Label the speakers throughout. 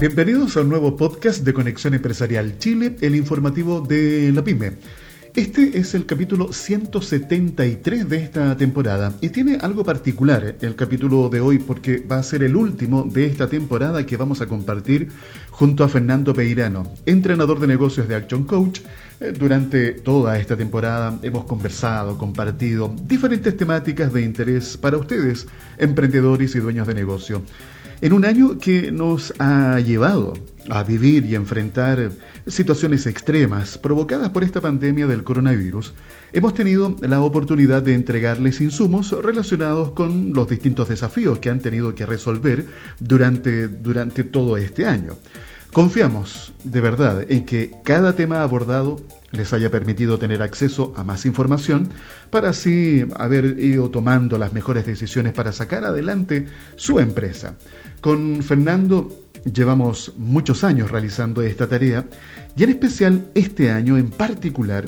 Speaker 1: Bienvenidos a un nuevo podcast de Conexión Empresarial Chile, el informativo de la PyME. Este es el capítulo 173 de esta temporada y tiene algo particular el capítulo de hoy porque va a ser el último de esta temporada que vamos a compartir junto a Fernando Peirano, entrenador de negocios de Action Coach. Eh, durante toda esta temporada hemos conversado, compartido diferentes temáticas de interés para ustedes, emprendedores y dueños de negocio. En un año que nos ha llevado a vivir y enfrentar situaciones extremas provocadas por esta pandemia del coronavirus, hemos tenido la oportunidad de entregarles insumos relacionados con los distintos desafíos que han tenido que resolver durante, durante todo este año. Confiamos de verdad en que cada tema abordado les haya permitido tener acceso a más información para así haber ido tomando las mejores decisiones para sacar adelante su empresa. Con Fernando llevamos muchos años realizando esta tarea y en especial este año en particular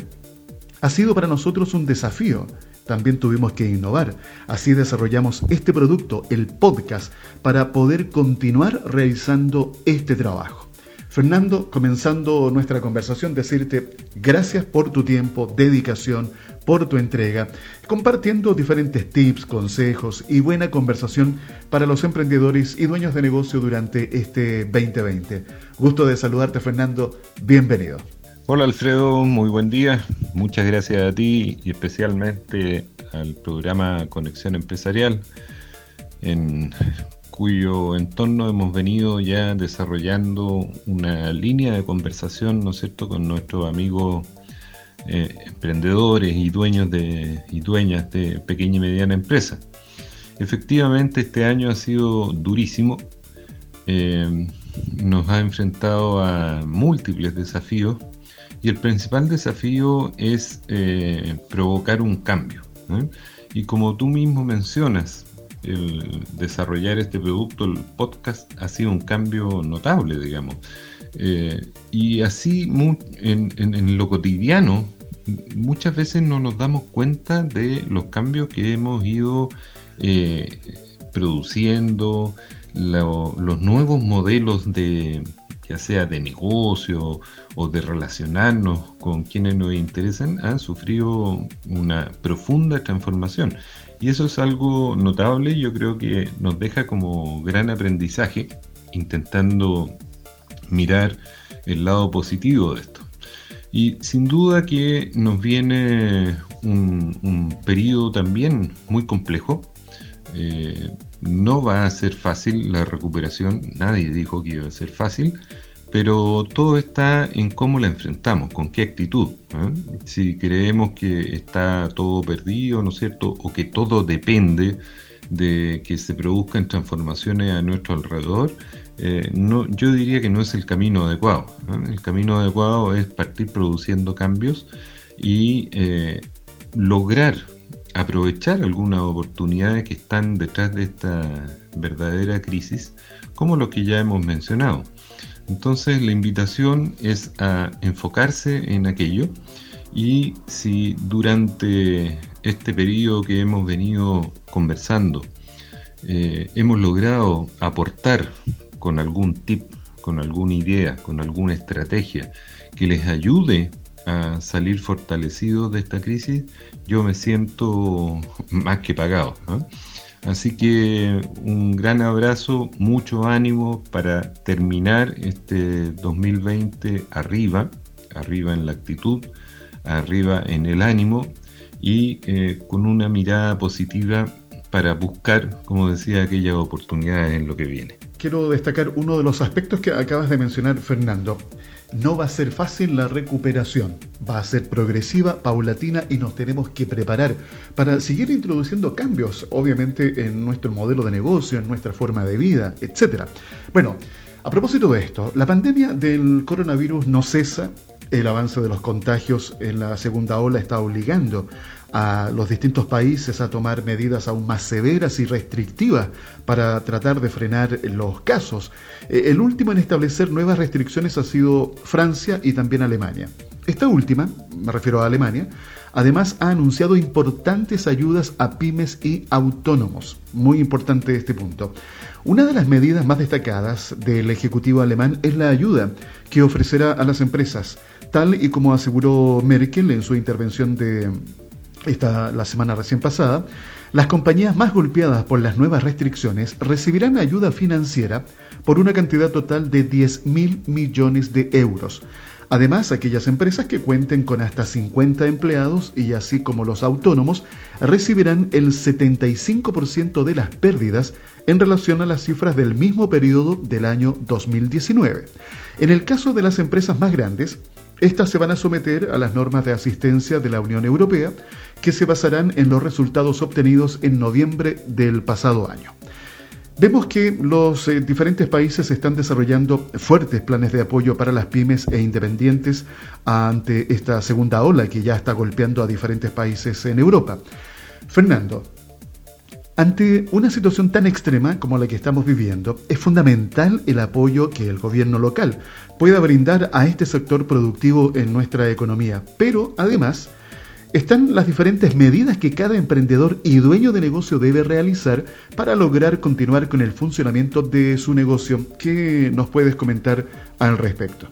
Speaker 1: ha sido para nosotros un desafío. También tuvimos que innovar. Así desarrollamos este producto, el podcast, para poder continuar realizando este trabajo. Fernando, comenzando nuestra conversación, decirte gracias por tu tiempo, dedicación, por tu entrega, compartiendo diferentes tips, consejos y buena conversación para los emprendedores y dueños de negocio durante este 2020. Gusto de saludarte, Fernando. Bienvenido.
Speaker 2: Hola Alfredo, muy buen día. Muchas gracias a ti y especialmente al programa Conexión Empresarial en cuyo entorno hemos venido ya desarrollando una línea de conversación, ¿no es cierto?, con nuestros amigos eh, emprendedores y dueños de, y dueñas de pequeña y mediana empresa. Efectivamente, este año ha sido durísimo. Eh, nos ha enfrentado a múltiples desafíos y el principal desafío es eh, provocar un cambio. Y como tú mismo mencionas, el desarrollar este producto, el podcast, ha sido un cambio notable, digamos. Eh, y así en, lo cotidiano, muchas veces no nos damos cuenta de los cambios que hemos ido eh, produciendo, los nuevos modelos de, ya sea de negocio o de relacionarnos con quienes nos interesan, han sufrido una profunda transformación. Y eso es algo notable, yo creo que nos deja como gran aprendizaje intentando mirar el lado positivo de esto. Y sin duda que nos viene un, periodo también muy complejo. Eh, no va a ser fácil la recuperación, nadie dijo que iba a ser fácil, pero todo está en cómo la enfrentamos, con qué actitud. ¿eh? Si creemos que está todo perdido, ¿no es cierto? O que todo depende de que se produzcan transformaciones a nuestro alrededor, eh, yo diría que no es el camino adecuado. El camino adecuado es partir produciendo cambios y eh, lograr aprovechar algunas oportunidades que están detrás de esta verdadera crisis, como lo que ya hemos mencionado. Entonces la invitación es a enfocarse en aquello y si durante este periodo que hemos venido conversando eh, hemos logrado aportar con algún tip, con alguna idea, con alguna estrategia que les ayude a salir fortalecidos de esta crisis, yo me siento más que pagado. Así que un gran abrazo, mucho ánimo para terminar este 2020 arriba, arriba en la actitud, arriba en el ánimo y eh, con una mirada positiva para buscar, como decía, aquellas oportunidades en lo que viene.
Speaker 1: Quiero destacar uno de los aspectos que acabas de mencionar, Fernando no va a ser fácil la recuperación, va a ser progresiva, paulatina y nos tenemos que preparar para seguir introduciendo cambios, obviamente, en nuestro modelo de negocio, en nuestra forma de vida, etc. Bueno, a propósito de esto, la pandemia del coronavirus no cesa, el avance de los contagios en la segunda ola está obligando a los distintos países a tomar medidas aún más severas y restrictivas para tratar de frenar los casos. Eh, el último en establecer nuevas restricciones ha sido Francia y también Alemania. Esta última, me refiero a Alemania, además ha anunciado importantes ayudas a pymes y autónomos. Muy importante este punto. Una de las medidas más destacadas del Ejecutivo alemán es la ayuda que ofrecerá a las empresas, tal y como aseguró Merkel en su intervención de esta, la semana recién pasada, las compañías más golpeadas por las nuevas restricciones recibirán ayuda financiera por una cantidad total de 10 mil millones de euros. Además, aquellas empresas que cuenten con hasta 50 empleados y así como los autónomos recibirán el 75% de las pérdidas en relación a las cifras del mismo periodo del año 2019. En el caso de las empresas más grandes, estas se van a someter a las normas de asistencia de la Unión Europea, que se basarán en los resultados obtenidos en noviembre del pasado año. Vemos que los eh, diferentes países están desarrollando fuertes planes de apoyo para las pymes e independientes ante esta segunda ola que ya está golpeando a diferentes países en Europa. Fernando, ante una situación tan extrema como la que estamos viviendo, es fundamental el apoyo que el gobierno local pueda brindar a este sector productivo en nuestra economía, pero además están las diferentes medidas que cada emprendedor y dueño de negocio debe realizar para lograr continuar con el funcionamiento de su negocio. ¿Qué nos puedes comentar al respecto?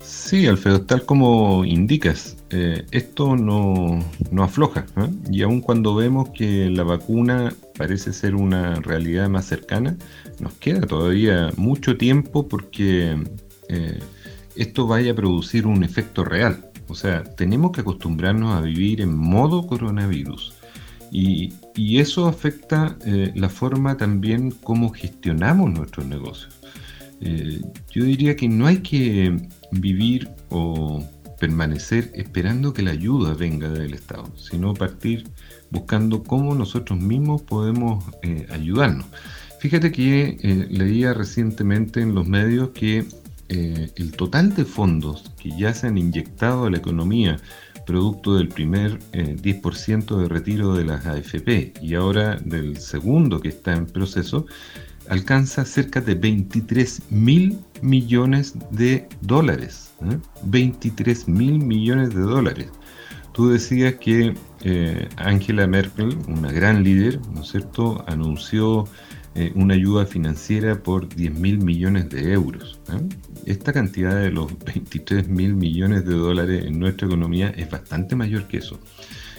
Speaker 2: Sí, Alfredo, tal como indicas, eh, esto no, afloja. ¿eh? Y aun cuando vemos que la vacuna parece ser una realidad más cercana, nos queda todavía mucho tiempo porque eh, esto vaya a producir un efecto real. O sea, tenemos que acostumbrarnos a vivir en modo coronavirus. Y, eso afecta la forma también como gestionamos nuestros negocios. yo diría que no hay que vivir o permanecer esperando que la ayuda venga del Estado, sino partir buscando cómo nosotros mismos podemos eh, ayudarnos. Fíjate que eh, leía recientemente en los medios que eh, el total de fondos que ya se han inyectado a la economía producto del primer 10% de retiro de las AFP y ahora del segundo que está en proceso, alcanza cerca de 23 mil millones de dólares. 23 ¿eh? mil millones de dólares. Tú decías que eh, Angela Merkel, una gran líder, ¿no es cierto?, anunció eh, una ayuda financiera por 10 mil millones de euros. Esta cantidad de los 23 mil millones de dólares en nuestra economía es bastante mayor que eso.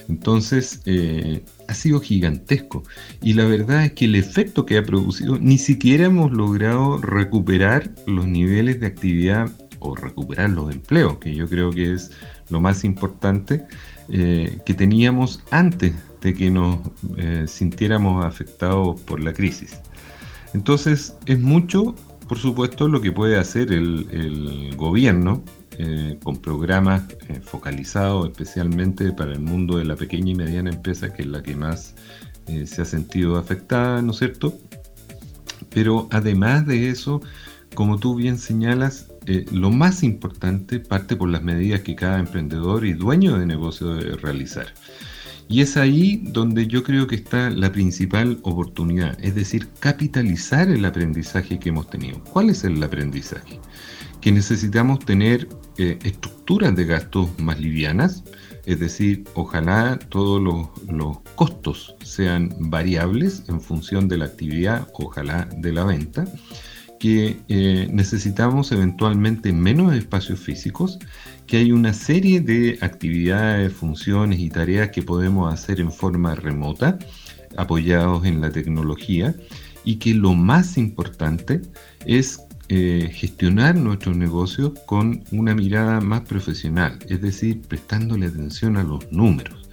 Speaker 2: Entonces, eh, ha sido gigantesco. Y la verdad es que el efecto que ha producido, ni siquiera hemos logrado recuperar los niveles de actividad o recuperar los empleos, que yo creo que es lo más importante eh, que teníamos antes de que nos eh, sintiéramos afectados por la crisis. Entonces, es mucho, por supuesto, lo que puede hacer el gobierno eh, con programas eh, focalizados especialmente para el mundo de la pequeña y mediana empresa, que es la que más se ha sentido afectada, ¿no es cierto? Pero además de eso, como tú bien señalas, lo más importante parte por las medidas que cada emprendedor y dueño de negocio debe realizar. Y es ahí donde yo creo que está la principal oportunidad, es decir, capitalizar el aprendizaje que hemos tenido. ¿Cuál es el aprendizaje? Que necesitamos tener eh, estructuras de gastos más livianas, es decir, ojalá todos los, costos sean variables en función de la actividad, ojalá de la venta, que eh, necesitamos eventualmente menos espacios físicos, que hay una serie de actividades, funciones y tareas que podemos hacer en forma remota, apoyados en la tecnología, y que lo más importante es eh, gestionar nuestros negocios con una mirada más profesional, es decir, prestándole atención a los números,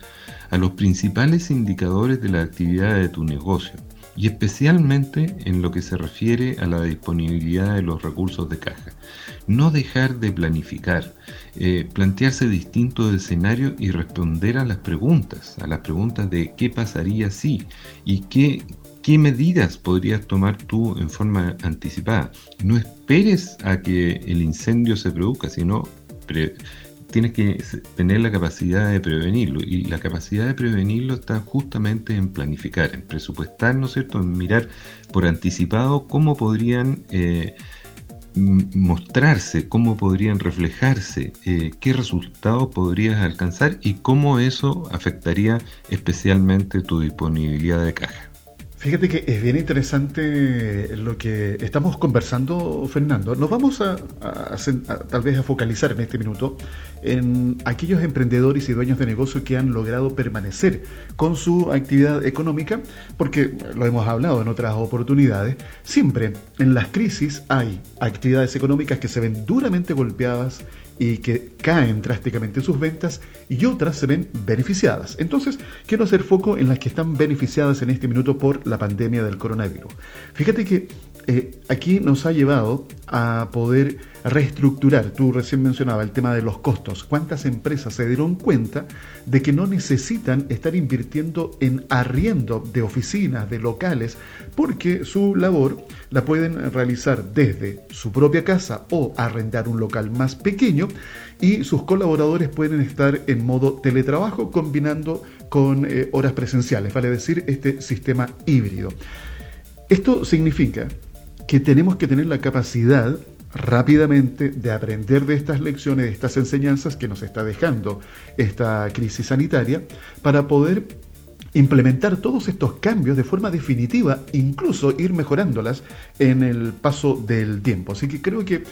Speaker 2: a los principales indicadores de la actividad de tu negocio y especialmente en lo que se refiere a la disponibilidad de los recursos de caja. No dejar de planificar, eh, plantearse distintos escenarios y responder a las preguntas, a las preguntas de qué pasaría si y qué, ¿Qué medidas podrías tomar tú en forma anticipada? No esperes a que el incendio se produzca, sino tienes que tener la capacidad de prevenirlo. Y la capacidad de prevenirlo está justamente en planificar, en presupuestar, ¿no es cierto? En mirar por anticipado cómo podrían eh, mostrarse, cómo podrían reflejarse, eh, qué resultados podrías alcanzar y cómo eso afectaría especialmente tu disponibilidad de caja.
Speaker 1: Fíjate que es bien interesante lo que estamos conversando, Fernando. Nos vamos a, tal vez a focalizar en este minuto en aquellos emprendedores y dueños de negocio que han logrado permanecer con su actividad económica, porque lo hemos hablado en otras oportunidades, siempre en las crisis hay actividades económicas que se ven duramente golpeadas y que caen drásticamente sus ventas y otras se ven beneficiadas. Entonces, quiero hacer foco en las que están beneficiadas en este minuto por la pandemia del coronavirus. Fíjate que eh, aquí nos ha llevado a poder reestructurar, tú recién mencionabas el tema de los costos, cuántas empresas se dieron cuenta de que no necesitan estar invirtiendo en arriendo de oficinas, de locales, porque su labor la pueden realizar desde su propia casa o arrendar un local más pequeño y sus colaboradores pueden estar en modo teletrabajo combinando con eh, horas presenciales, vale decir, este sistema híbrido. Esto significa que tenemos que tener la capacidad rápidamente de aprender de estas lecciones, de estas enseñanzas que nos está dejando esta crisis sanitaria, para poder implementar todos estos cambios de forma definitiva, incluso ir mejorándolas en el paso del tiempo. Así que creo que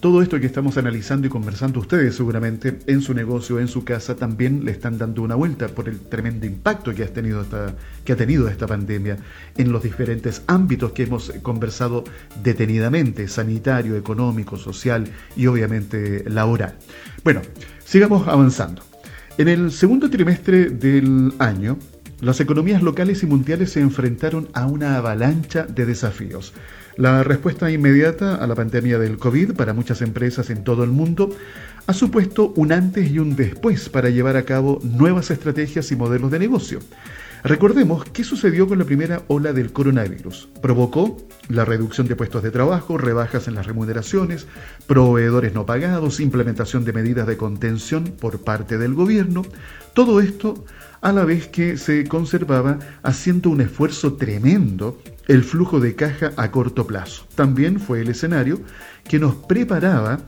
Speaker 1: todo esto que estamos analizando y conversando ustedes seguramente en su negocio, en su casa, también le están dando una vuelta por el tremendo impacto que, tenido esta, que ha tenido esta pandemia en los diferentes ámbitos que hemos conversado detenidamente, sanitario, económico, social y obviamente laboral. Bueno, sigamos avanzando. En el segundo trimestre del año, las economías locales y mundiales se enfrentaron a una avalancha de desafíos. La respuesta inmediata a la pandemia del COVID para muchas empresas en todo el mundo ha supuesto un antes y un después para llevar a cabo nuevas estrategias y modelos de negocio. Recordemos qué sucedió con la primera ola del coronavirus. Provocó la reducción de puestos de trabajo, rebajas en las remuneraciones, proveedores no pagados, implementación de medidas de contención por parte del gobierno. Todo esto a la vez que se conservaba haciendo un esfuerzo tremendo el flujo de caja a corto plazo. También fue el escenario que nos preparaba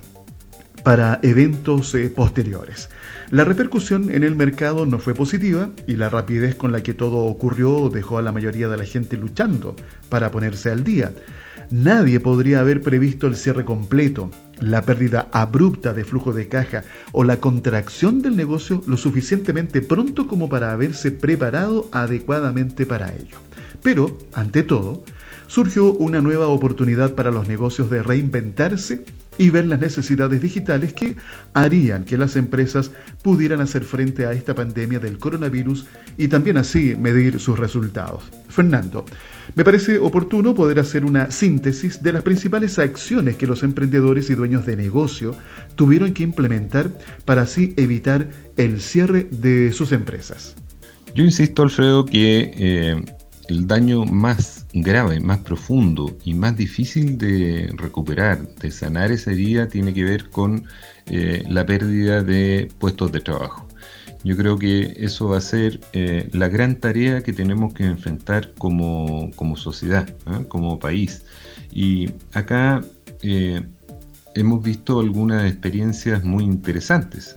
Speaker 1: para eventos eh, posteriores. La repercusión en el mercado no fue positiva y la rapidez con la que todo ocurrió dejó a la mayoría de la gente luchando para ponerse al día. Nadie podría haber previsto el cierre completo, la pérdida abrupta de flujo de caja o la contracción del negocio lo suficientemente pronto como para haberse preparado adecuadamente para ello. Pero, ante todo, surgió una nueva oportunidad para los negocios de reinventarse y ver las necesidades digitales que harían que las empresas pudieran hacer frente a esta pandemia del coronavirus y también así medir sus resultados. Fernando, me parece oportuno poder hacer una síntesis de las principales acciones que los emprendedores y dueños de negocio tuvieron que implementar para así evitar el cierre de sus empresas.
Speaker 2: Yo insisto, Alfredo, que eh, el daño más grave, más profundo y más difícil de recuperar, de sanar esa herida, tiene que ver con eh, la pérdida de puestos de trabajo. Yo creo que eso va a ser eh, la gran tarea que tenemos que enfrentar como, sociedad, ¿eh? como país. Y acá hemos visto algunas experiencias muy interesantes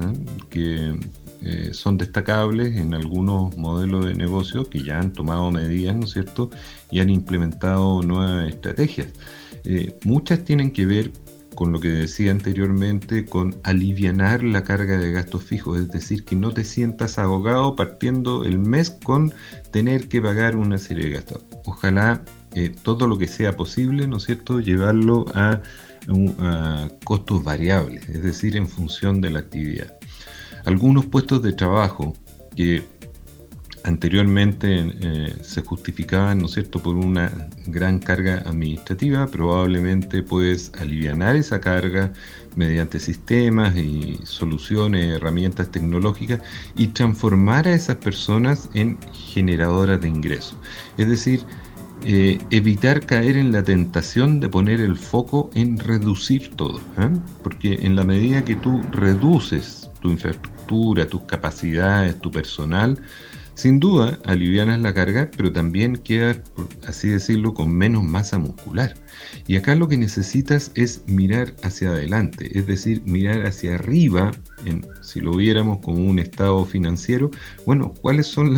Speaker 2: que eh, son destacables en algunos modelos de negocio que ya han tomado medidas, ¿no es cierto?, y han implementado nuevas estrategias. Eh, muchas tienen que ver con lo que decía anteriormente, con alivianar la carga de gastos fijos, es decir, que no te sientas ahogado partiendo el mes con tener que pagar una serie de gastos. Ojalá eh, todo lo que sea posible, ¿no es cierto?, llevarlo a, a costos variables, es decir, en función de la actividad algunos puestos de trabajo que anteriormente eh, se justificaban, ¿no es cierto?, por una gran carga administrativa, probablemente puedes aliviar esa carga mediante sistemas y soluciones, herramientas tecnológicas y transformar a esas personas en generadoras de ingresos. Es decir, eh, evitar caer en la tentación de poner el foco en reducir todo, ¿eh? porque en la medida que tú reduces tu infraestructura, tus capacidades, tu personal, Sin duda, alivianas la carga, pero también quedas, por así decirlo, con menos masa muscular. Y acá lo que necesitas es mirar hacia adelante, es decir, mirar hacia arriba, si lo viéramos como un estado financiero, bueno, ¿cuáles son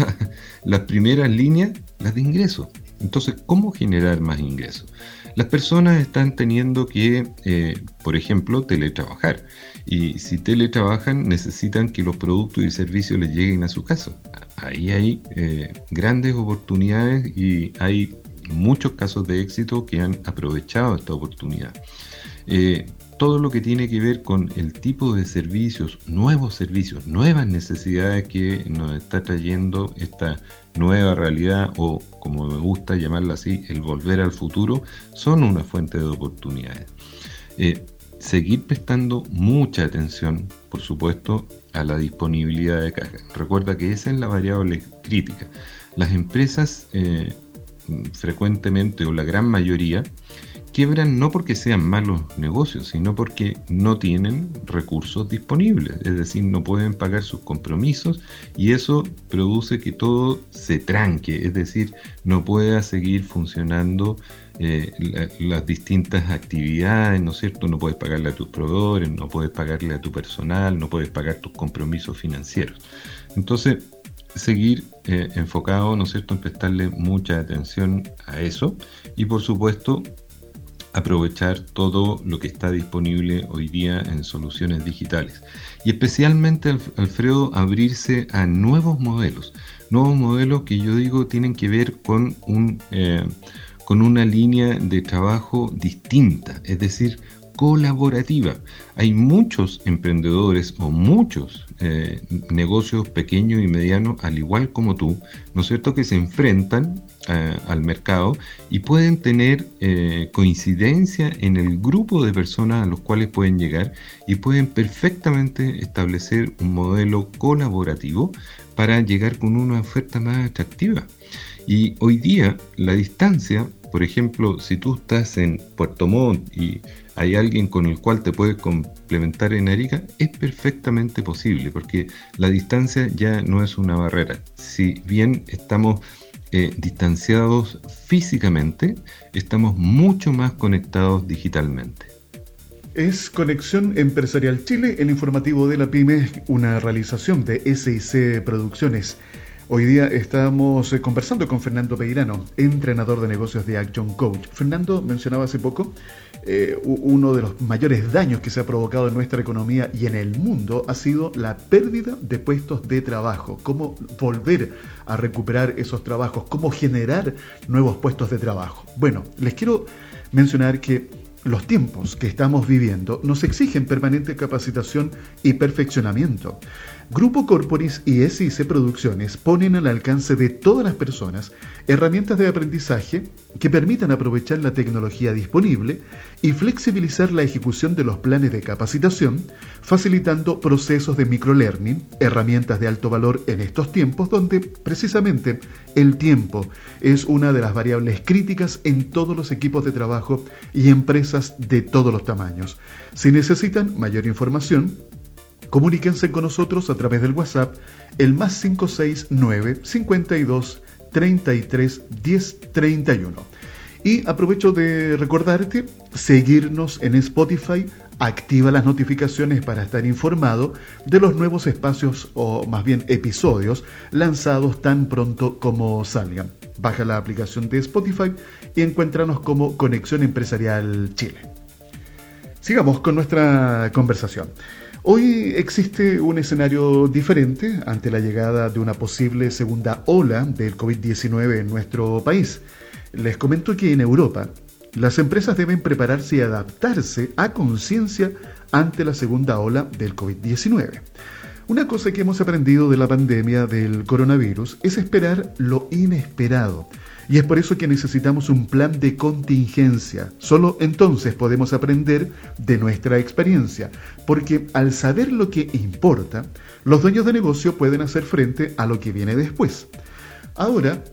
Speaker 2: las primeras líneas? Las de ingresos. Entonces, ¿cómo generar más ingresos? Las personas están teniendo que, eh, por ejemplo, teletrabajar. Y si teletrabajan, necesitan que los productos y servicios les lleguen a su casa. Ahí hay eh, grandes oportunidades y hay muchos casos de éxito que han aprovechado esta oportunidad. Eh, todo lo que tiene que ver con el tipo de servicios, nuevos servicios, nuevas necesidades que nos está trayendo esta nueva realidad o como me gusta llamarla así, el volver al futuro, son una fuente de oportunidades. Eh, seguir prestando mucha atención, por supuesto, a la disponibilidad de caja. Recuerda que esa es la variable crítica. Las empresas eh, frecuentemente o la gran mayoría quiebran no porque sean malos negocios, sino porque no tienen recursos disponibles, es decir, no pueden pagar sus compromisos y eso produce que todo se tranque, es decir, no pueda seguir funcionando eh, las distintas actividades, ¿no es cierto? No puedes pagarle a tus proveedores, no puedes pagarle a tu personal, no puedes pagar tus compromisos financieros. Entonces, seguir eh, enfocado, ¿no es cierto?, en prestarle mucha atención a eso y por supuesto aprovechar todo lo que está disponible hoy día en soluciones digitales. Y especialmente, Alfredo, abrirse a nuevos modelos. Nuevos modelos que yo digo tienen que ver con, un, eh, con una línea de trabajo distinta, es decir, colaborativa. Hay muchos emprendedores o muchos eh, negocios pequeños y medianos, al igual como tú, ¿no es cierto?, que se enfrentan eh, al mercado y pueden tener eh, coincidencia en el grupo de personas a los cuales pueden llegar y pueden perfectamente establecer un modelo colaborativo para llegar con una oferta más atractiva. Y hoy día la distancia, por ejemplo, si tú estás en Puerto Montt y hay alguien con el cual te puedes complementar en Arica, es perfectamente posible, porque la distancia ya no es una barrera. Si bien estamos eh, distanciados físicamente, estamos mucho más conectados digitalmente.
Speaker 1: Es Conexión Empresarial Chile, el informativo de la PyME, una realización de SIC Producciones. Hoy día estamos eh, conversando con Fernando Peirano, entrenador de negocios de Action Coach. Fernando mencionaba hace poco eh, uno de los mayores daños que se ha provocado en nuestra economía y en el mundo ha sido la pérdida de puestos de trabajo. Cómo volver a recuperar esos trabajos, cómo generar nuevos puestos de trabajo. Bueno, les quiero mencionar que los tiempos que estamos viviendo nos exigen permanente capacitación y perfeccionamiento. Grupo Corporis y SIC Producciones ponen al alcance de todas las personas herramientas de aprendizaje que permitan aprovechar la tecnología disponible y flexibilizar la ejecución de los planes de capacitación, facilitando procesos de microlearning, herramientas de alto valor en estos tiempos donde precisamente el tiempo es una de las variables críticas en todos los equipos de trabajo y empresas de todos los tamaños. Si necesitan mayor información, Comuníquense con nosotros a través del WhatsApp el más 569 52 33 10 31. Y aprovecho de recordarte seguirnos en Spotify, activa las notificaciones para estar informado de los nuevos espacios o más bien episodios lanzados tan pronto como salgan. Baja la aplicación de Spotify y encuéntranos como Conexión Empresarial Chile. Sigamos con nuestra conversación. Hoy existe un escenario diferente ante la llegada de una posible segunda ola del COVID-19 en nuestro país. Les comento que en Europa las empresas deben prepararse y adaptarse a conciencia ante la segunda ola del COVID-19. Una cosa que hemos aprendido de la pandemia del coronavirus es esperar lo inesperado y es por eso que necesitamos un plan de contingencia. Solo entonces podemos aprender de nuestra experiencia, porque al saber lo que importa, los dueños de negocio pueden hacer frente a lo que viene después. Ahora,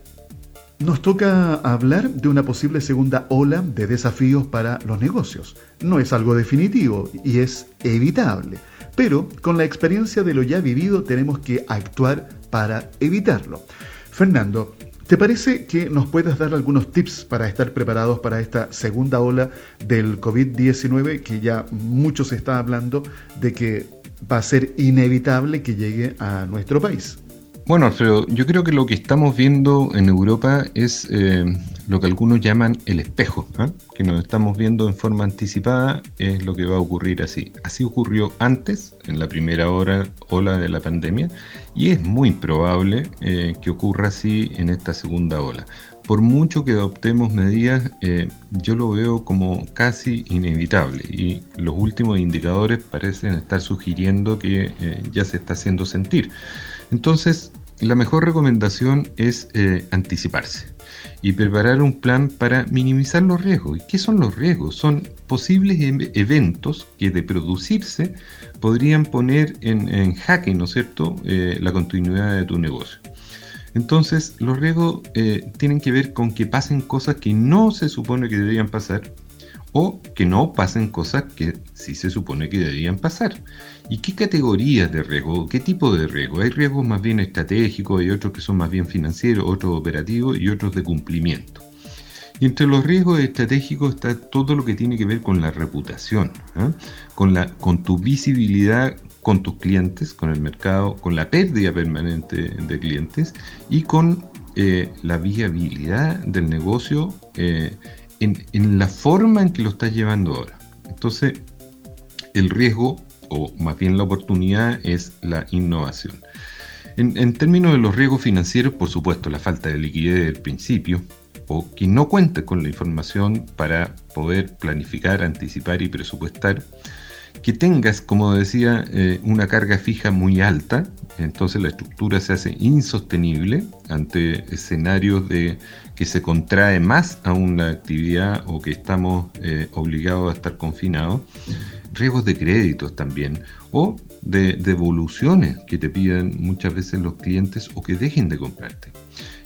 Speaker 1: nos toca hablar de una posible segunda ola de desafíos para los negocios. No es algo definitivo y es evitable, pero con la experiencia de lo ya vivido tenemos que actuar para evitarlo. Fernando, ¿Te parece que nos puedas dar algunos tips para estar preparados para esta segunda ola del COVID-19 que ya mucho se está hablando de que va a ser inevitable que llegue a nuestro país?
Speaker 2: Bueno, Alfredo, yo creo que lo que estamos viendo en Europa es eh, lo que algunos llaman el espejo, ¿ah? que nos estamos viendo en forma anticipada, es lo que va a ocurrir así. Así ocurrió antes, en la primera hora, ola de la pandemia, y es muy probable eh, que ocurra así en esta segunda ola. Por mucho que adoptemos medidas, eh, yo lo veo como casi inevitable y los últimos indicadores parecen estar sugiriendo que ya se está haciendo sentir. Entonces, la mejor recomendación es eh, anticiparse y preparar un plan para minimizar los riesgos. ¿Y qué son los riesgos? Son posibles em, eventos que de producirse podrían poner en, jaque, ¿no es cierto?, eh, la continuidad de tu negocio. Entonces, los riesgos eh, tienen que ver con que pasen cosas que no se supone que deberían pasar o que no pasen cosas que sí se supone que deberían pasar. ¿Y qué categorías de riesgo? ¿Qué tipo de riesgo? Hay riesgos más bien estratégicos, hay otros que son más bien financieros, otros operativos y otros de cumplimiento. Y entre los riesgos estratégicos está todo lo que tiene que ver con la reputación, ¿ah? con, la, con tu visibilidad con tus clientes, con el mercado, con la pérdida permanente de clientes y con eh, la viabilidad del negocio eh, en, la forma en que lo estás llevando ahora. Entonces, el riesgo o más bien la oportunidad es la innovación. En, términos de los riesgos financieros, por supuesto, la falta de liquidez del principio, o que no cuente con la información para poder planificar, anticipar y presupuestar, que tengas, como decía, eh, una carga fija muy alta, entonces la estructura se hace insostenible ante escenarios de que se contrae más a una actividad o que estamos eh, obligados a estar confinados riesgos de créditos también o de devoluciones que te piden muchas veces los clientes o que dejen de comprarte.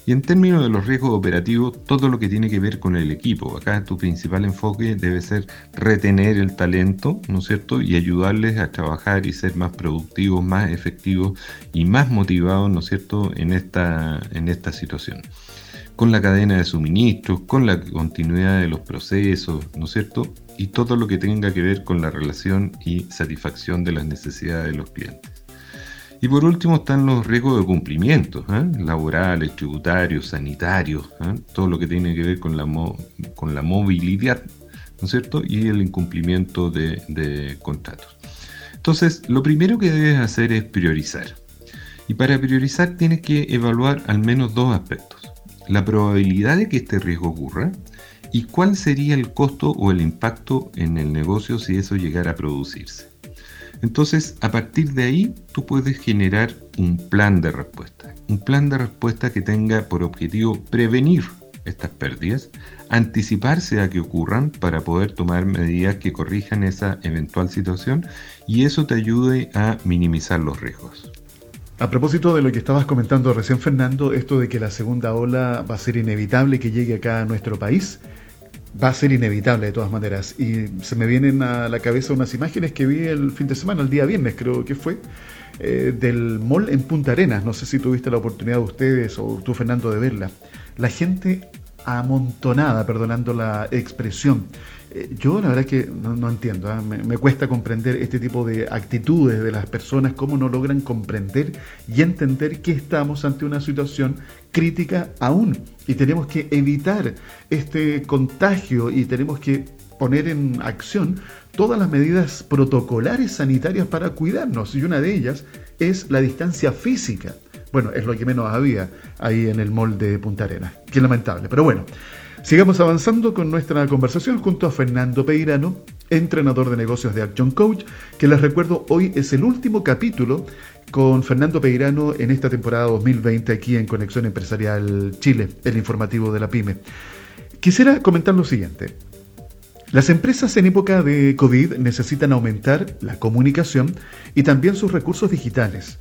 Speaker 2: Y en términos de los riesgos operativos, todo lo que tiene que ver con el equipo. Acá tu principal enfoque debe ser retener el talento, ¿no es cierto? Y ayudarles a trabajar y ser más productivos, más efectivos y más motivados, ¿no es cierto?, en esta, en esta situación con la cadena de suministros, con la continuidad de los procesos, ¿no es cierto? Y todo lo que tenga que ver con la relación y satisfacción de las necesidades de los clientes. Y por último están los riesgos de cumplimiento, ¿eh? laborales, tributarios, sanitarios, ¿eh? todo lo que tiene que ver con la, con la movilidad, ¿no es cierto? Y el incumplimiento de, de contratos. Entonces, lo primero que debes hacer es priorizar. Y para priorizar tienes que evaluar al menos dos aspectos la probabilidad de que este riesgo ocurra y cuál sería el costo o el impacto en el negocio si eso llegara a producirse. Entonces, a partir de ahí, tú puedes generar un plan de respuesta. Un plan de respuesta que tenga por objetivo prevenir estas pérdidas, anticiparse a que ocurran para poder tomar medidas que corrijan esa eventual situación y eso te ayude a minimizar los riesgos.
Speaker 1: A propósito de lo que estabas comentando recién, Fernando, esto de que la segunda ola va a ser inevitable que llegue acá a nuestro país, va a ser inevitable de todas maneras. Y se me vienen a la cabeza unas imágenes que vi el fin de semana, el día viernes creo que fue, eh, del mall en Punta Arenas. No sé si tuviste la oportunidad de ustedes o tú, Fernando, de verla. La gente amontonada, perdonando la expresión. Eh, yo la verdad es que no, entiendo, ¿ah? me, cuesta comprender este tipo de actitudes de las personas, cómo no logran comprender y entender que estamos ante una situación crítica aún y tenemos que evitar este contagio y tenemos que poner en acción todas las medidas protocolares sanitarias para cuidarnos y una de ellas es la distancia física. Bueno, es lo que menos había ahí en el mall de Punta Arenas. Qué lamentable. Pero bueno, sigamos avanzando con nuestra conversación junto a Fernando Peirano, entrenador de negocios de Action Coach, que les recuerdo hoy es el último capítulo con Fernando Peirano en esta temporada 2020 aquí en Conexión Empresarial Chile, el informativo de la PyME. Quisiera comentar lo siguiente. Las empresas en época de COVID necesitan aumentar la comunicación y también sus recursos digitales.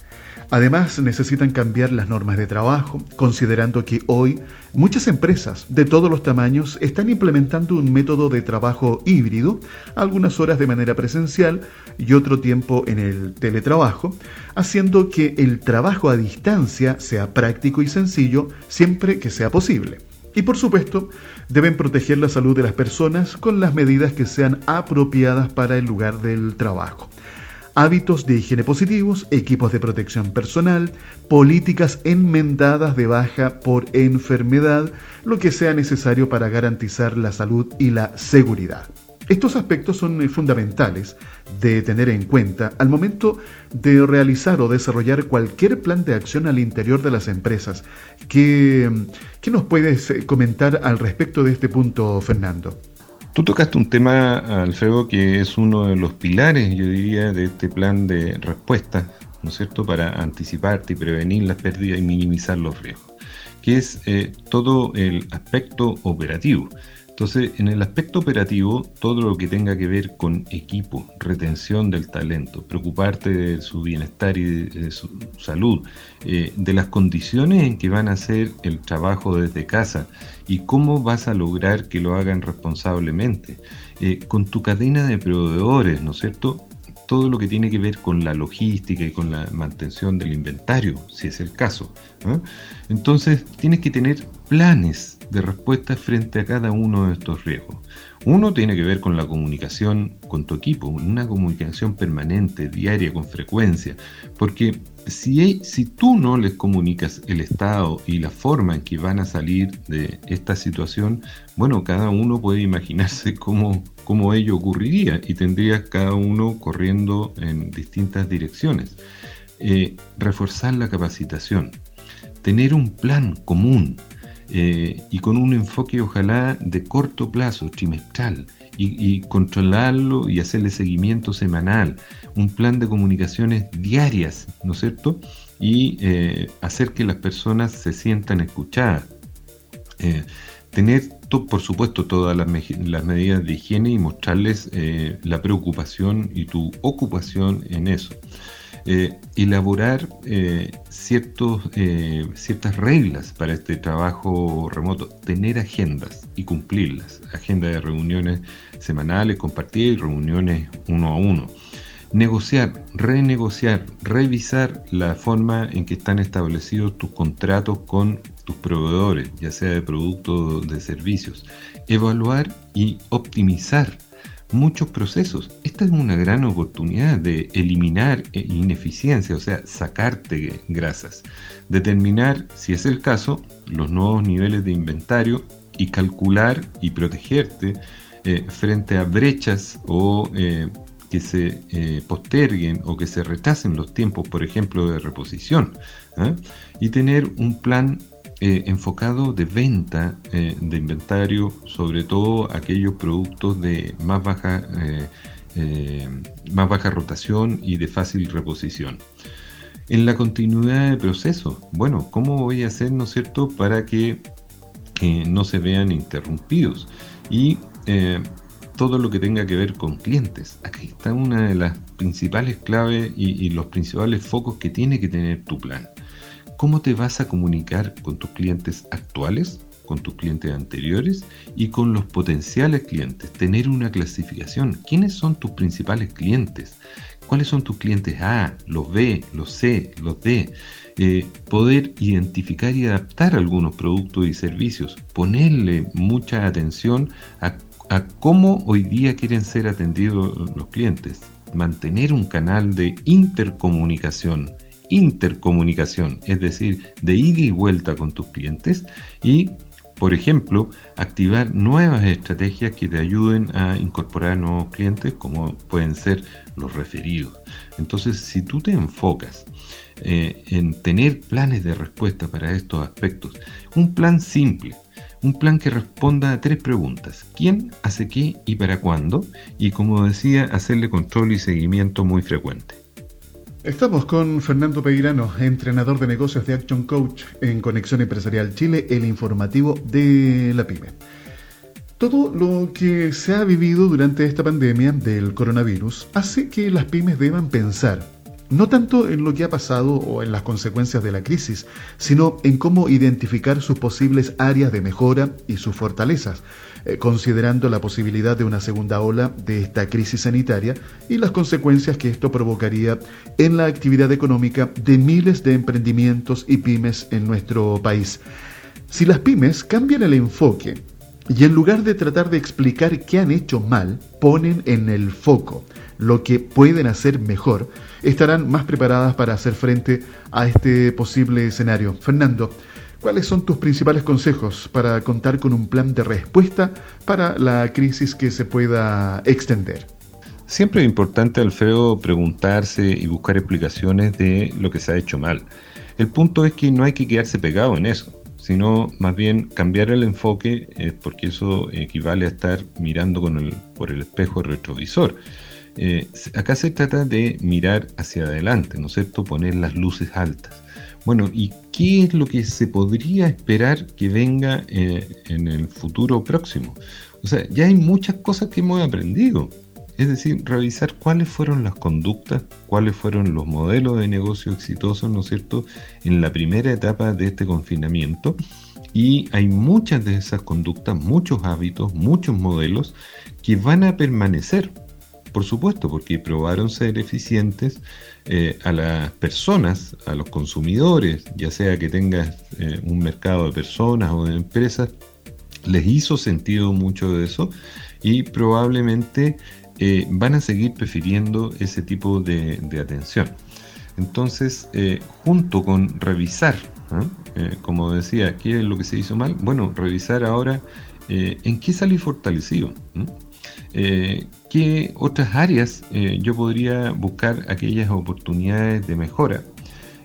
Speaker 1: Además, necesitan cambiar las normas de trabajo, considerando que hoy muchas empresas de todos los tamaños están implementando un método de trabajo híbrido, algunas horas de manera presencial y otro tiempo en el teletrabajo, haciendo que el trabajo a distancia sea práctico y sencillo siempre que sea posible. Y por supuesto, deben proteger la salud de las personas con las medidas que sean apropiadas para el lugar del trabajo hábitos de higiene positivos, equipos de protección personal, políticas enmendadas de baja por enfermedad, lo que sea necesario para garantizar la salud y la seguridad. Estos aspectos son eh, fundamentales de tener en cuenta al momento de realizar o desarrollar cualquier plan de acción al interior de las empresas. ¿Qué, qué nos puedes eh, comentar al respecto de este punto, Fernando?
Speaker 2: Tú tocaste un tema, Alfredo, que es uno de los pilares, yo diría, de este plan de respuesta, ¿no es cierto?, para anticiparte y prevenir las pérdidas y minimizar los riesgos, que es eh, todo el aspecto operativo. Entonces, en el aspecto operativo, todo lo que tenga que ver con equipo, retención del talento, preocuparte de su bienestar y de, su salud, eh, de las condiciones en que van a hacer el trabajo desde casa y cómo vas a lograr que lo hagan responsablemente, eh, con tu cadena de proveedores, ¿no es cierto? todo lo que tiene que ver con la logística y con la mantención del inventario, si es el caso. Entonces, tienes que tener planes de respuesta frente a cada uno de estos riesgos. Uno tiene que ver con la comunicación con tu equipo, una comunicación permanente, diaria, con frecuencia, porque si, si tú no les comunicas el estado y la forma en que van a salir de esta situación, bueno, cada uno puede imaginarse cómo, cómo ello ocurriría y tendrías cada uno corriendo en distintas direcciones. Eh, reforzar la capacitación, tener un plan común, eh, y con un enfoque ojalá de corto plazo, trimestral, y, controlarlo y hacerle seguimiento semanal, un plan de comunicaciones diarias, ¿no es cierto? Y eh, hacer que las personas se sientan escuchadas. Eh, tener, por supuesto, todas las, medidas de higiene y mostrarles la preocupación y tu ocupación en eso. Eh, elaborar eh, ciertos, eh, ciertas reglas para este trabajo remoto, tener agendas y cumplirlas, agenda de reuniones semanales compartidas y reuniones uno a uno. Negociar, renegociar, revisar la forma en que están establecidos tus contratos con tus proveedores, ya sea de productos o de servicios. Evaluar y optimizar muchos procesos. Esta es una gran oportunidad de eliminar eh, ineficiencia, o sea, sacarte grasas. Determinar, si es el caso, los nuevos niveles de inventario y calcular y protegerte eh, frente a brechas o eh, que se posterguen o que se retrasen los tiempos, por ejemplo, de reposición. Y tener un plan eh, enfocado de venta eh, de inventario, sobre todo aquellos productos de más baja, eh, más baja rotación y de fácil reposición. En la continuidad de proceso, bueno, ¿cómo voy a hacer, no es cierto?, para que no se vean interrumpidos. Y todo lo que tenga que ver con clientes. Aquí está una de las principales claves y los principales focos que tiene que tener tu plan cómo te vas a comunicar con tus clientes actuales, con tus clientes anteriores y con los potenciales clientes. Tener una clasificación. ¿Quiénes son tus principales clientes? ¿Cuáles son tus clientes A, los B, los C, los D? Eh, poder identificar y adaptar algunos productos y servicios. Ponerle mucha atención a, a cómo hoy día quieren ser atendidos los clientes. Mantener un canal de intercomunicación intercomunicación, es decir, de ida y vuelta con tus clientes y, por ejemplo, activar nuevas estrategias que te ayuden a incorporar nuevos clientes como pueden ser los referidos. Entonces, si tú te enfocas eh, en tener planes de respuesta para estos aspectos, un plan simple, un plan que responda a tres preguntas. ¿Quién hace qué y para cuándo? Y como decía, hacerle control y seguimiento muy frecuente.
Speaker 1: Estamos con Fernando Peirano, entrenador de negocios de Action Coach en Conexión Empresarial Chile, el informativo de la PyME. Todo lo que se ha vivido durante esta pandemia del coronavirus hace que las pymes deban pensar no tanto en lo que ha pasado o en las consecuencias de la crisis, sino en cómo identificar sus posibles áreas de mejora y sus fortalezas, eh, considerando la posibilidad de una segunda ola de esta crisis sanitaria y las consecuencias que esto provocaría en la actividad económica de miles de emprendimientos y pymes en nuestro país. Si las pymes cambian el enfoque y en lugar de tratar de explicar qué han hecho mal, ponen en el foco lo que pueden hacer mejor, estarán más preparadas para hacer frente a este posible escenario. Fernando, ¿cuáles son tus principales consejos para contar con un plan de respuesta para la crisis que se pueda extender?
Speaker 2: Siempre es importante, Alfredo, preguntarse y buscar explicaciones de lo que se ha hecho mal. El punto es que no hay que quedarse pegado en eso, sino más bien cambiar el enfoque, eh, porque eso equivale a estar mirando con el, por el espejo retrovisor. Eh, acá se trata de mirar hacia adelante, ¿no es cierto? Poner las luces altas. Bueno, ¿y qué es lo que se podría esperar que venga eh, en el futuro próximo? O sea, ya hay muchas cosas que hemos aprendido. Es decir, revisar cuáles fueron las conductas, cuáles fueron los modelos de negocio exitosos, ¿no es cierto?, en la primera etapa de este confinamiento. Y hay muchas de esas conductas, muchos hábitos, muchos modelos que van a permanecer por supuesto, porque probaron ser eficientes eh, a las personas, a los consumidores, ya sea que tengas eh, un mercado de personas o de empresas, les hizo sentido mucho de eso y probablemente eh, van a seguir prefiriendo ese tipo de, atención. Entonces, junto con revisar, como decía, ¿qué es lo que se hizo mal? Bueno, revisar ahora en qué salí fortalecido. ¿Qué otras áreas eh, yo podría buscar aquellas oportunidades de mejora?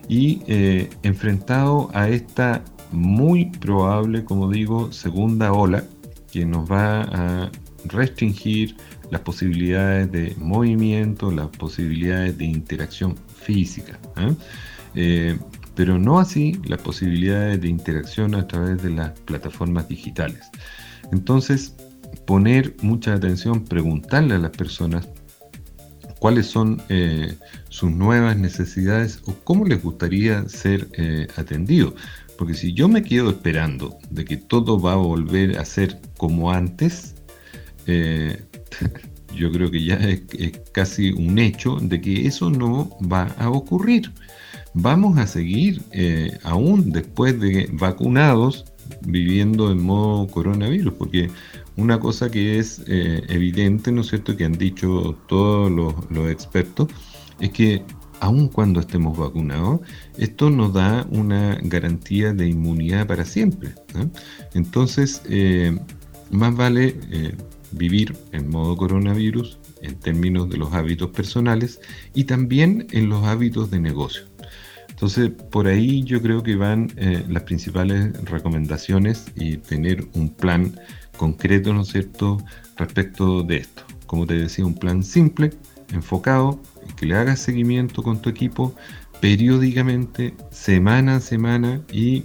Speaker 2: Y eh, enfrentado a esta muy probable, como digo, segunda ola que nos va a restringir las posibilidades de movimiento, las posibilidades de interacción física, ¿eh? pero no así las posibilidades de interacción a través de las plataformas digitales. Entonces, poner mucha atención, preguntarle a las personas cuáles son eh, sus nuevas necesidades o cómo les gustaría ser eh, atendido. Porque si yo me quedo esperando de que todo va a volver a ser como antes, eh, yo creo que ya es, casi un hecho de que eso no va a ocurrir. Vamos a seguir, aún después de vacunados, viviendo en modo coronavirus, porque una cosa que es eh, evidente, ¿no es cierto?, que han dicho todos los, expertos, es que aun cuando estemos vacunados, esto nos da una garantía de inmunidad para siempre. Entonces, eh, más vale eh, vivir en modo coronavirus en términos de los hábitos personales y también en los hábitos de negocio. Entonces, por ahí yo creo que van las principales recomendaciones y tener un plan concreto, ¿no es cierto?, respecto de esto. Como te decía, un plan simple, enfocado, que le hagas seguimiento con tu equipo periódicamente, semana a semana y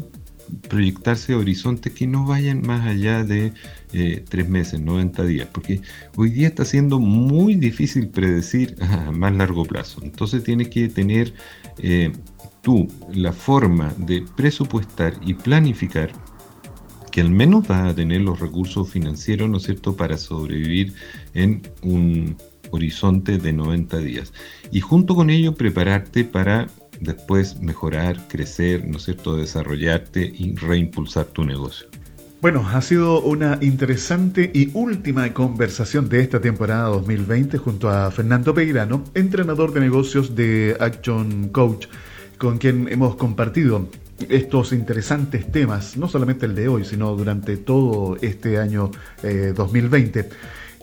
Speaker 2: proyectarse horizontes que no vayan más allá de eh, tres meses, 90 días, porque hoy día está siendo muy difícil predecir a más largo plazo. Entonces tienes que tener eh, tú la forma de presupuestar y planificar que al menos vas a tener los recursos financieros, ¿no es cierto?, para sobrevivir en un horizonte de 90 días. Y junto con ello prepararte para después mejorar, crecer, ¿no es cierto?, desarrollarte y reimpulsar tu negocio.
Speaker 1: Bueno, ha sido una interesante y última conversación de esta temporada 2020 junto a Fernando Peirano, entrenador de negocios de Action Coach, con quien hemos compartido estos interesantes temas, no solamente el de hoy, sino durante todo este año 2020. Eh,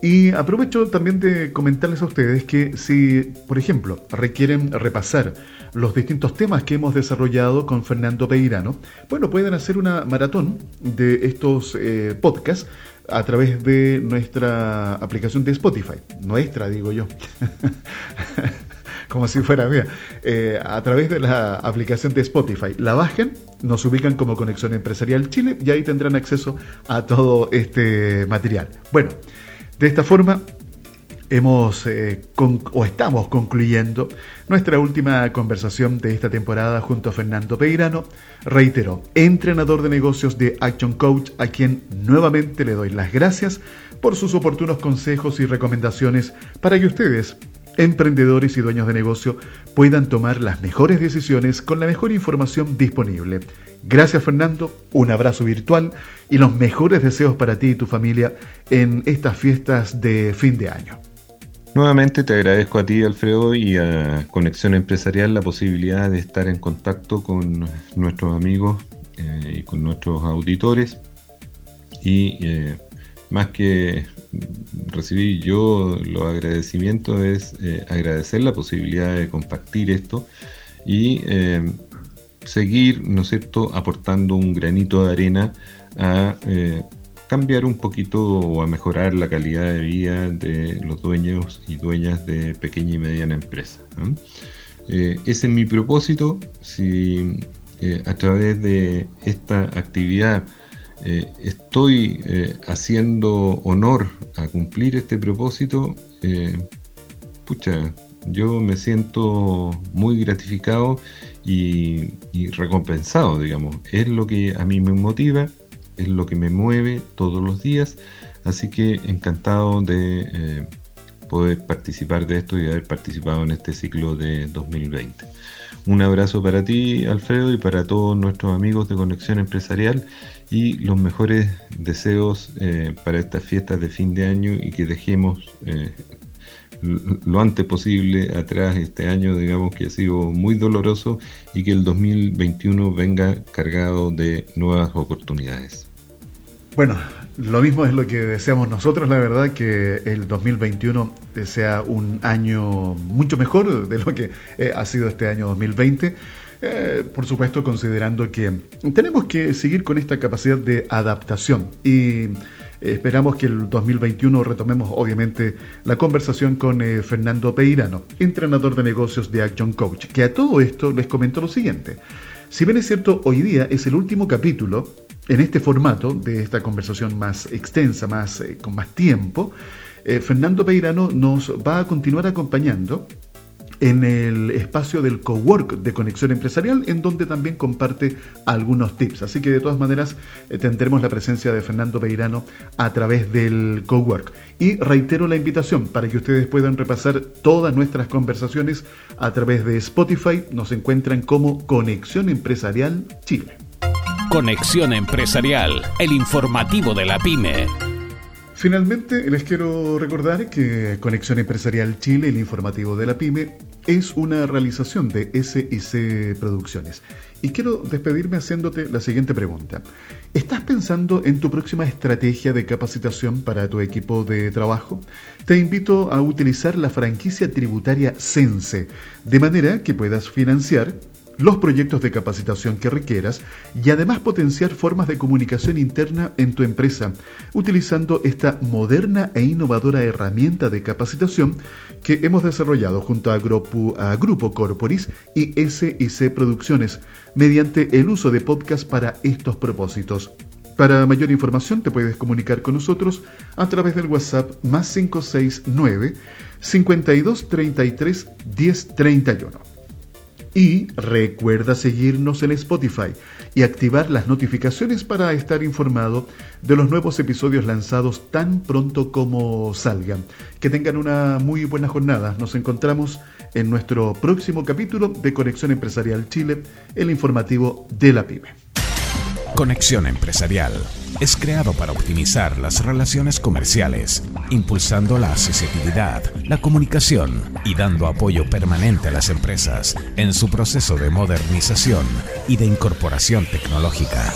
Speaker 1: y aprovecho también de comentarles a ustedes que si, por ejemplo, requieren repasar los distintos temas que hemos desarrollado con Fernando Peirano, bueno, pueden hacer una maratón de estos eh, podcasts a través de nuestra aplicación de Spotify. Nuestra, digo yo. como si fuera mía, eh, a través de la aplicación de Spotify. La bajen, nos ubican como Conexión Empresarial Chile y ahí tendrán acceso a todo este material. Bueno, de esta forma hemos eh, o estamos concluyendo nuestra última conversación de esta temporada junto a Fernando Peirano, reitero, entrenador de negocios de Action Coach, a quien nuevamente le doy las gracias por sus oportunos consejos y recomendaciones para que ustedes, emprendedores y dueños de negocio, puedan tomar las mejores decisiones con la mejor información disponible. Gracias Fernando, un abrazo virtual y los mejores deseos para ti y tu familia en estas fiestas de fin de año.
Speaker 2: Nuevamente te agradezco a ti, Alfredo, y a Conexión Empresarial la posibilidad de estar en contacto con nuestros amigos eh, y con nuestros auditores. Y eh, más que recibir yo los agradecimientos es eh, agradecer la posibilidad de compartir esto y seguir, ¿no es cierto?, aportando un granito de arena a cambiar un poquito o a mejorar la calidad de vida de los dueños y dueñas de pequeña y mediana empresa. Eh, ese es mi propósito. Si eh, a través de esta actividad eh, estoy haciendo honor a cumplir este propósito, pucha, yo me siento muy gratificado y, y recompensado, digamos. Es lo que a mí me motiva es lo que me mueve todos los días, así que encantado de eh, poder participar de esto y haber participado en este ciclo de 2020. Un abrazo para ti, Alfredo, y para todos nuestros amigos de Conexión Empresarial y los mejores deseos eh, para estas fiestas de fin de año y que dejemos eh, lo antes posible atrás este año, digamos que ha sido muy doloroso y que el 2021 venga cargado de nuevas oportunidades.
Speaker 1: Bueno, lo mismo es lo que deseamos nosotros, la verdad, que el 2021 sea un año mucho mejor de lo que eh, ha sido este año 2020. Eh, por supuesto, considerando que tenemos que seguir con esta capacidad de adaptación y Esperamos que el 2021 retomemos obviamente la conversación con eh, Fernando Peirano, entrenador de negocios de Action Coach, que a todo esto les comento lo siguiente. Si bien es cierto, hoy día es el último capítulo en este formato de esta conversación más extensa, más, eh, con más tiempo, eh, Fernando Peirano nos va a continuar acompañando en el espacio del cowork de conexión empresarial, en donde también comparte algunos tips. Así que de todas maneras eh, tendremos la presencia de Fernando Peirano a través del cowork. Y reitero la invitación para que ustedes puedan repasar todas nuestras conversaciones a través de Spotify. Nos encuentran como Conexión Empresarial Chile.
Speaker 3: Conexión Empresarial, el informativo de la pyme.
Speaker 1: Finalmente, les quiero recordar que Conexión Empresarial Chile, el informativo de la PyME, es una realización de SIC Producciones. Y quiero despedirme haciéndote la siguiente pregunta. ¿Estás pensando en tu próxima estrategia de capacitación para tu equipo de trabajo? Te invito a utilizar la franquicia tributaria Sense, de manera que puedas financiar los proyectos de capacitación que requieras y además potenciar formas de comunicación interna en tu empresa, utilizando esta moderna e innovadora herramienta de capacitación que hemos desarrollado junto a Grupo, a Grupo Corporis y SIC Producciones, mediante el uso de podcast para estos propósitos. Para mayor información te puedes comunicar con nosotros a través del WhatsApp más 569 5233 1031. Y recuerda seguirnos en Spotify y activar las notificaciones para estar informado de los nuevos episodios lanzados tan pronto como salgan. Que tengan una muy buena jornada. Nos encontramos en nuestro próximo capítulo de Conexión Empresarial Chile, el informativo de la PyME.
Speaker 3: Conexión Empresarial es creado para optimizar las relaciones comerciales, impulsando la accesibilidad, la comunicación y dando apoyo permanente a las empresas en su proceso de modernización y de incorporación tecnológica.